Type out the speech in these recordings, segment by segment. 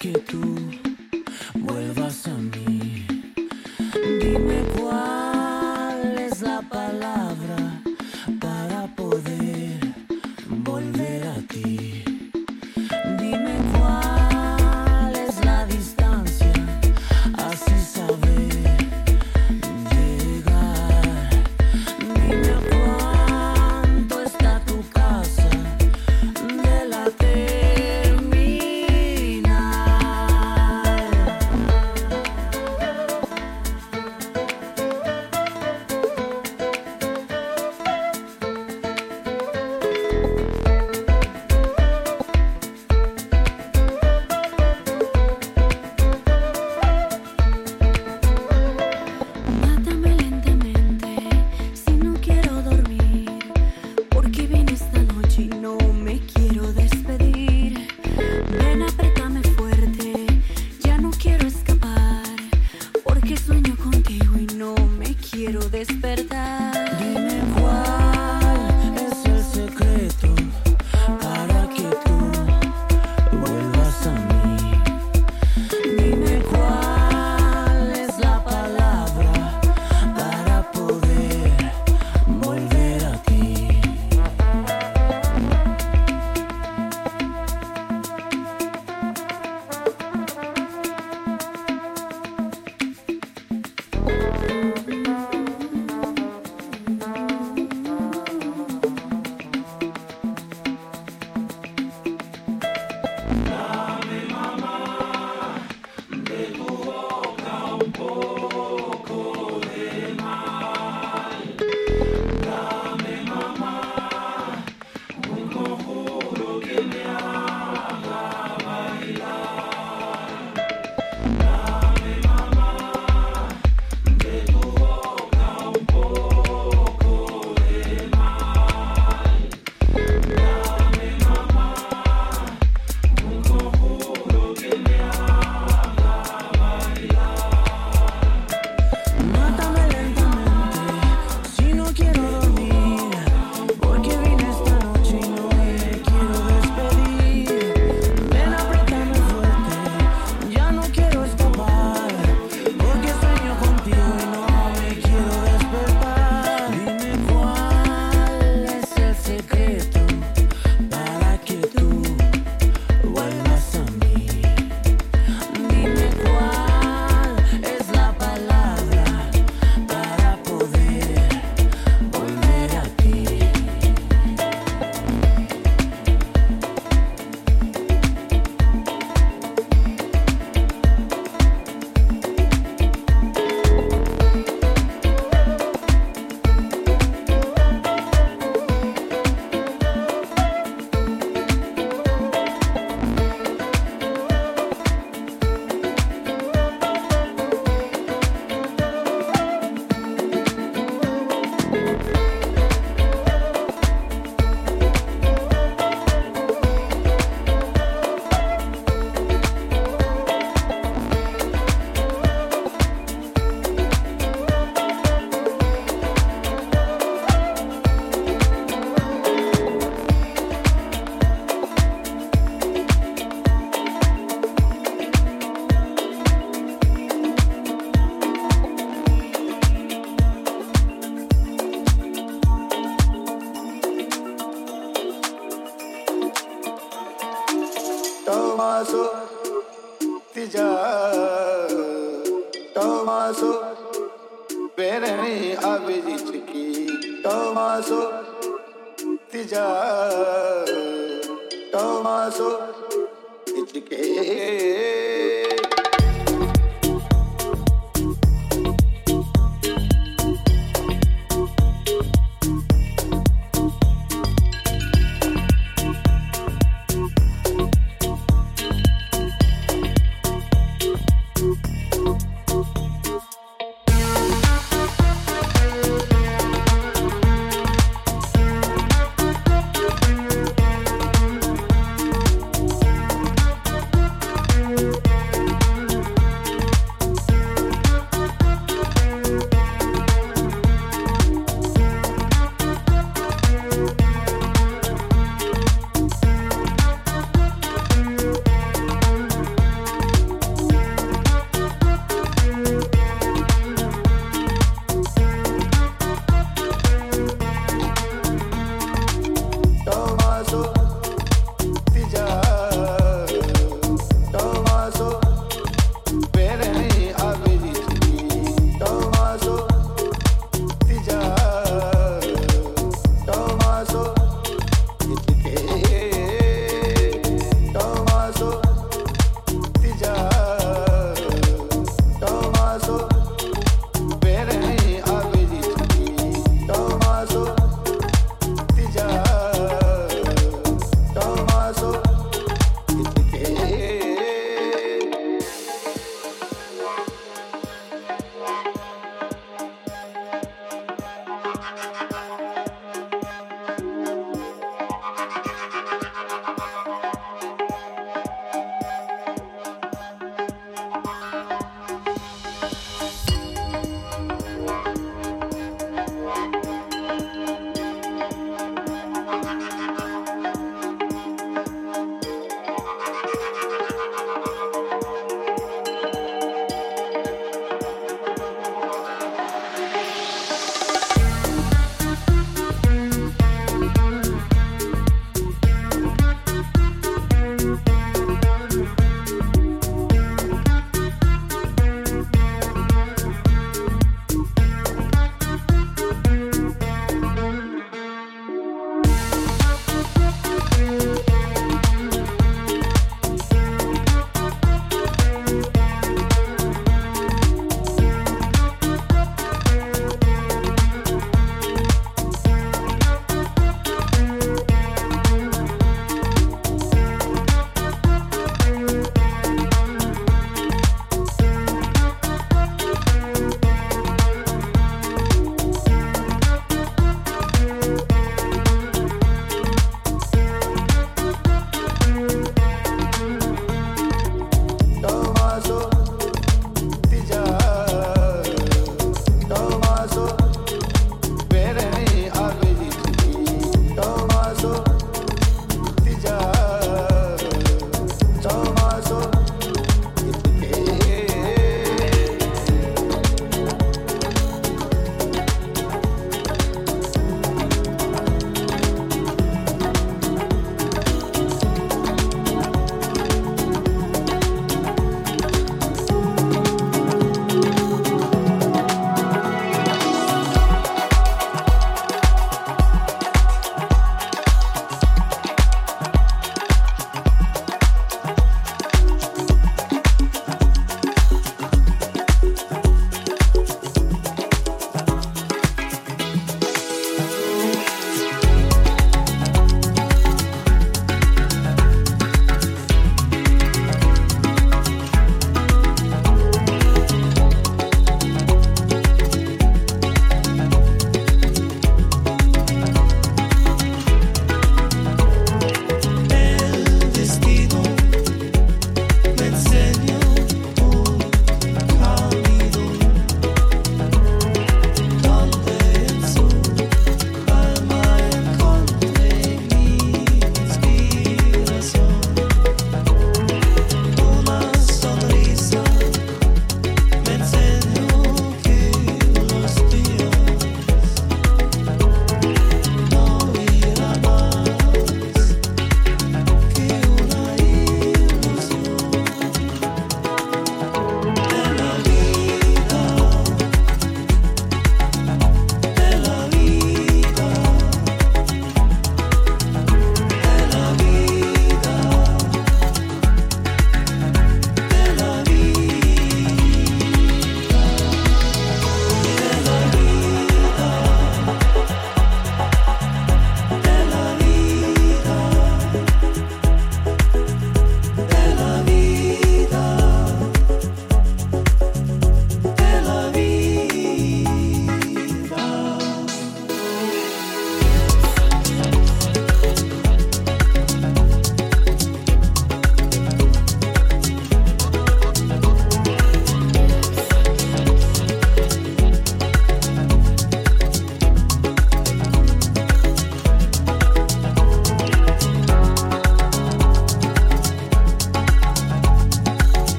que tudo. Hey.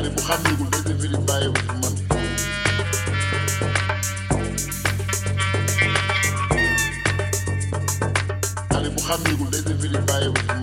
xale bu xàmmeegul dëgg mbiri bàyyiwul fi man xale bu